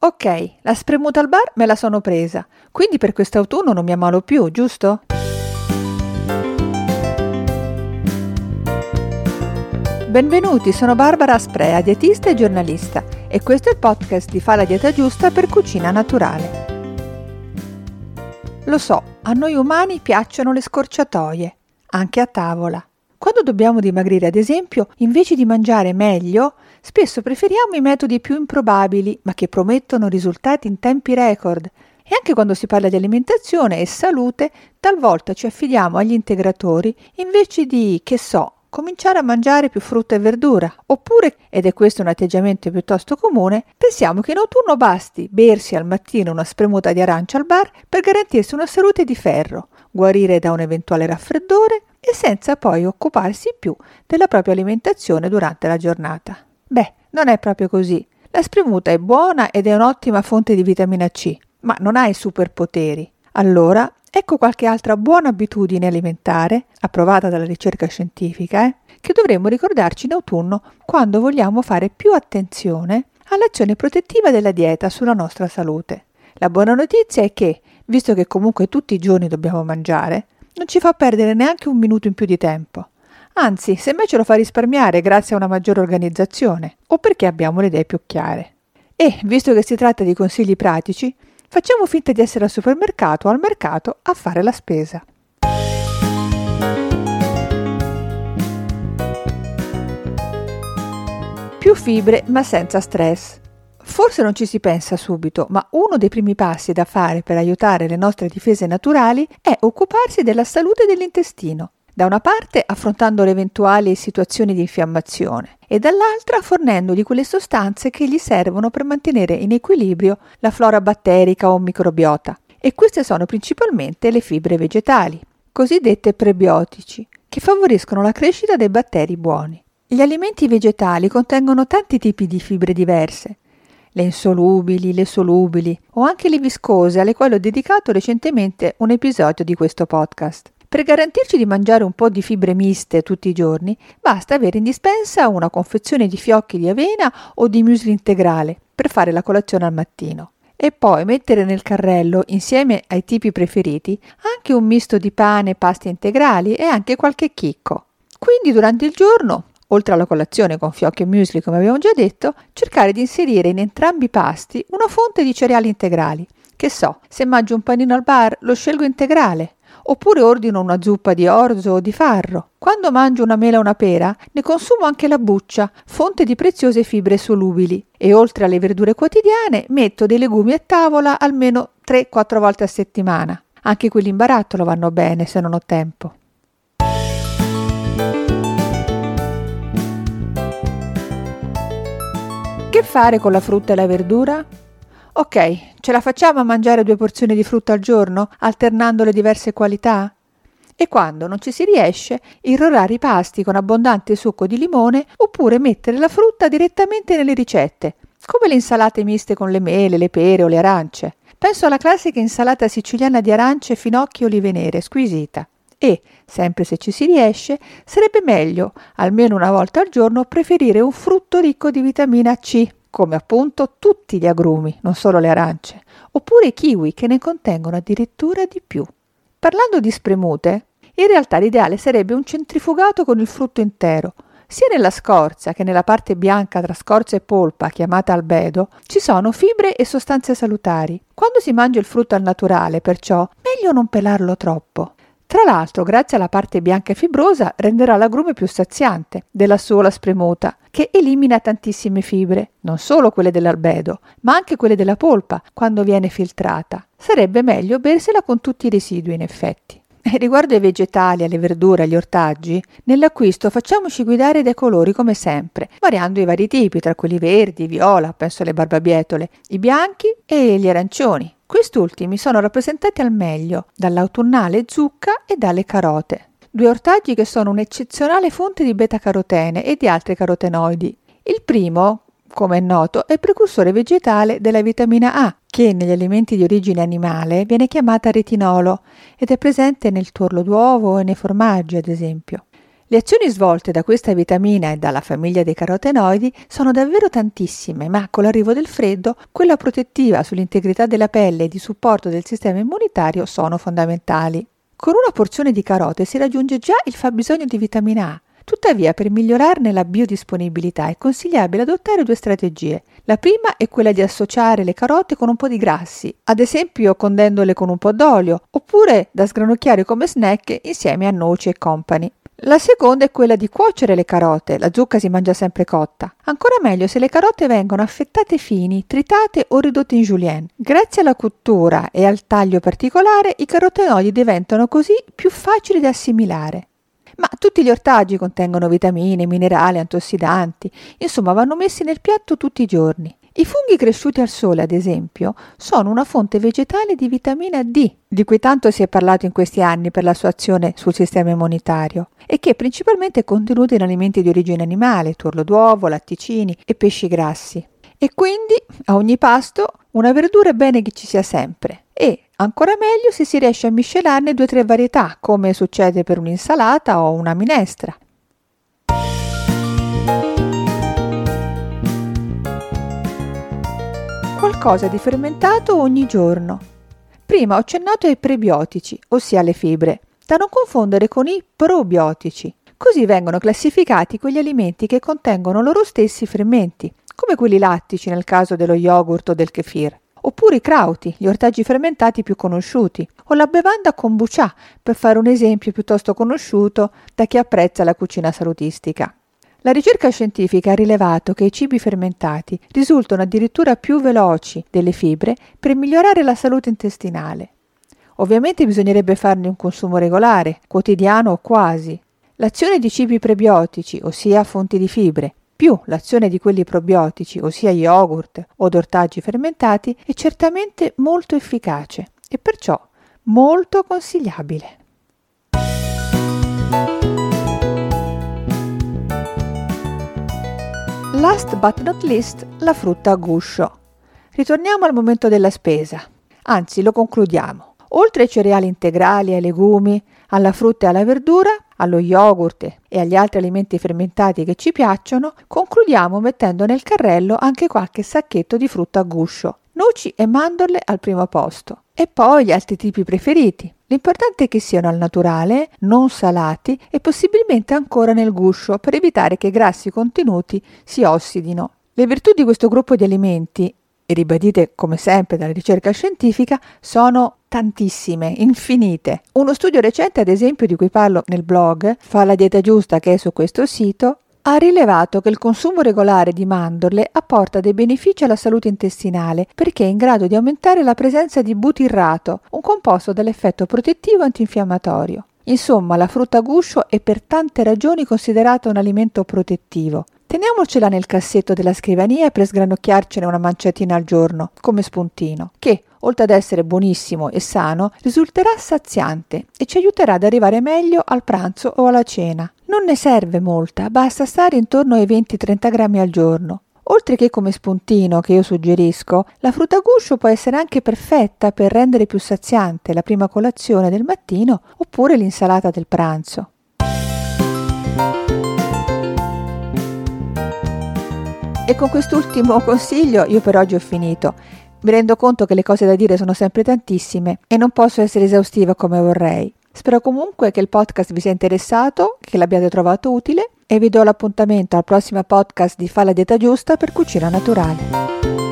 Ok, la spremuta al bar me la sono presa, quindi per quest'autunno non mi ammalo più, giusto? Benvenuti, sono Barbara Asprea, dietista e giornalista e questo è il podcast di Fa la dieta giusta per cucina naturale. Lo so, a noi umani piacciono le scorciatoie, anche a tavola. Quando dobbiamo dimagrire, ad esempio, invece di mangiare meglio, spesso preferiamo i metodi più improbabili, ma che promettono risultati in tempi record. E anche quando si parla di alimentazione e salute, talvolta ci affidiamo agli integratori invece di, che so, cominciare a mangiare più frutta e verdura. Oppure, ed è questo un atteggiamento piuttosto comune, pensiamo che in autunno basti bersi al mattino una spremuta di arancia al bar per garantirsi una salute di ferro, guarire da un eventuale raffreddore e senza poi occuparsi più della propria alimentazione durante la giornata. Beh, non è proprio così. La spremuta è buona ed è un'ottima fonte di vitamina C, ma non ha i superpoteri. Allora Ecco qualche altra buona abitudine alimentare, approvata dalla ricerca scientifica, eh, che dovremmo ricordarci in autunno quando vogliamo fare più attenzione all'azione protettiva della dieta sulla nostra salute. La buona notizia è che, visto che comunque tutti i giorni dobbiamo mangiare, non ci fa perdere neanche un minuto in più di tempo. Anzi, semmai ce lo fa risparmiare grazie a una maggiore organizzazione o perché abbiamo le idee più chiare. E, visto che si tratta di consigli pratici, Facciamo finta di essere al supermercato o al mercato a fare la spesa. Più fibre ma senza stress. Forse non ci si pensa subito, ma uno dei primi passi da fare per aiutare le nostre difese naturali è occuparsi della salute dell'intestino. Da una parte affrontando le eventuali situazioni di infiammazione e dall'altra fornendogli quelle sostanze che gli servono per mantenere in equilibrio la flora batterica o microbiota. E queste sono principalmente le fibre vegetali, cosiddette prebiotici, che favoriscono la crescita dei batteri buoni. Gli alimenti vegetali contengono tanti tipi di fibre diverse, le insolubili, le solubili o anche le viscose alle quali ho dedicato recentemente un episodio di questo podcast. Per garantirci di mangiare un po' di fibre miste tutti i giorni, basta avere in dispensa una confezione di fiocchi di avena o di muesli integrale per fare la colazione al mattino. E poi mettere nel carrello, insieme ai tipi preferiti, anche un misto di pane, pasti integrali e anche qualche chicco. Quindi durante il giorno oltre alla colazione con fiocchi e muesli come abbiamo già detto, cercare di inserire in entrambi i pasti una fonte di cereali integrali. Che so, se mangio un panino al bar lo scelgo integrale, oppure ordino una zuppa di orzo o di farro. Quando mangio una mela o una pera, ne consumo anche la buccia, fonte di preziose fibre solubili. E oltre alle verdure quotidiane, metto dei legumi a tavola almeno 3-4 volte a settimana. Anche quelli in barattolo vanno bene se non ho tempo. Che fare con la frutta e la verdura? Ok, ce la facciamo a mangiare due porzioni di frutta al giorno, alternando le diverse qualità? E quando non ci si riesce, irrorare i pasti con abbondante succo di limone oppure mettere la frutta direttamente nelle ricette, come le insalate miste con le mele, le pere o le arance. Penso alla classica insalata siciliana di arance, finocchi e olive nere, squisita. E, sempre se ci si riesce, sarebbe meglio, almeno una volta al giorno, preferire un frutto ricco di vitamina C come appunto tutti gli agrumi, non solo le arance, oppure i kiwi che ne contengono addirittura di più. Parlando di spremute, in realtà l'ideale sarebbe un centrifugato con il frutto intero. Sia nella scorza che nella parte bianca tra scorza e polpa, chiamata albedo, ci sono fibre e sostanze salutari. Quando si mangia il frutto al naturale, perciò, meglio non pelarlo troppo. Tra l'altro, grazie alla parte bianca e fibrosa, renderà l'agrume più saziante della sola spremuta, che elimina tantissime fibre, non solo quelle dell'albedo, ma anche quelle della polpa quando viene filtrata. Sarebbe meglio bersela con tutti i residui, in effetti. Riguardo ai vegetali, alle verdure, agli ortaggi, nell'acquisto facciamoci guidare dai colori come sempre, variando i vari tipi, tra quelli verdi, viola, penso alle barbabietole, i bianchi e gli arancioni. Quest'ultimi sono rappresentati al meglio dall'autunnale zucca e dalle carote, due ortaggi che sono un'eccezionale fonte di beta-carotene e di altri carotenoidi. Il primo, come è noto, è precursore vegetale della vitamina A, che negli alimenti di origine animale viene chiamata retinolo ed è presente nel tuorlo d'uovo e nei formaggi, ad esempio. Le azioni svolte da questa vitamina e dalla famiglia dei carotenoidi sono davvero tantissime, ma con l'arrivo del freddo, quella protettiva sull'integrità della pelle e di supporto del sistema immunitario sono fondamentali. Con una porzione di carote si raggiunge già il fabbisogno di vitamina A. Tuttavia, per migliorarne la biodisponibilità è consigliabile adottare due strategie. La prima è quella di associare le carote con un po' di grassi, ad esempio condendole con un po' d'olio, oppure da sgranocchiare come snack insieme a noci e company. La seconda è quella di cuocere le carote, la zucca si mangia sempre cotta. Ancora meglio se le carote vengono affettate fini, tritate o ridotte in julienne. Grazie alla cottura e al taglio particolare, i carotenoidi diventano così più facili da assimilare. Ma tutti gli ortaggi contengono vitamine, minerali, antiossidanti, insomma vanno messi nel piatto tutti i giorni. I funghi cresciuti al sole, ad esempio, sono una fonte vegetale di vitamina D, di cui tanto si è parlato in questi anni per la sua azione sul sistema immunitario, e che è principalmente contenuta in alimenti di origine animale, tuorlo d'uovo, latticini e pesci grassi. E quindi a ogni pasto una verdura è bene che ci sia sempre e ancora meglio se si riesce a miscelarne due o tre varietà, come succede per un'insalata o una minestra. Qualcosa di fermentato ogni giorno. Prima ho accennato ai prebiotici, ossia alle fibre, da non confondere con i probiotici. Così vengono classificati quegli alimenti che contengono loro stessi fermenti, come quelli lattici nel caso dello yogurt o del kefir, oppure i krauti, gli ortaggi fermentati più conosciuti, o la bevanda kombucha, per fare un esempio piuttosto conosciuto da chi apprezza la cucina salutistica. La ricerca scientifica ha rilevato che i cibi fermentati risultano addirittura più veloci delle fibre per migliorare la salute intestinale. Ovviamente bisognerebbe farne un consumo regolare, quotidiano o quasi. L'azione di cibi prebiotici, ossia fonti di fibre, più l'azione di quelli probiotici, ossia yogurt o ortaggi fermentati, è certamente molto efficace e perciò molto consigliabile. Last but not least, la frutta a guscio. Ritorniamo al momento della spesa, anzi lo concludiamo. Oltre ai cereali integrali, ai legumi, alla frutta e alla verdura, allo yogurt e agli altri alimenti fermentati che ci piacciono, concludiamo mettendo nel carrello anche qualche sacchetto di frutta a guscio, noci e mandorle al primo posto. E poi gli altri tipi preferiti, L'importante è che siano al naturale, non salati e possibilmente ancora nel guscio per evitare che i grassi contenuti si ossidino. Le virtù di questo gruppo di alimenti, ribadite come sempre dalla ricerca scientifica, sono tantissime, infinite. Uno studio recente, ad esempio, di cui parlo nel blog, fa la dieta giusta che è su questo sito, ha rilevato che il consumo regolare di mandorle apporta dei benefici alla salute intestinale perché è in grado di aumentare la presenza di butirrato, un composto dall'effetto protettivo antinfiammatorio. Insomma, la frutta guscio è per tante ragioni considerata un alimento protettivo. Teniamocela nel cassetto della scrivania per sgranocchiarcene una manciatina al giorno, come spuntino, che, oltre ad essere buonissimo e sano, risulterà saziante e ci aiuterà ad arrivare meglio al pranzo o alla cena. Non ne serve molta, basta stare intorno ai 20-30 grammi al giorno. Oltre che come spuntino che io suggerisco, la frutta guscio può essere anche perfetta per rendere più saziante la prima colazione del mattino oppure l'insalata del pranzo. E con quest'ultimo consiglio io per oggi ho finito. Mi rendo conto che le cose da dire sono sempre tantissime e non posso essere esaustiva come vorrei. Spero comunque che il podcast vi sia interessato, che l'abbiate trovato utile e vi do l'appuntamento al prossimo podcast di Fa la dieta giusta per cucina naturale.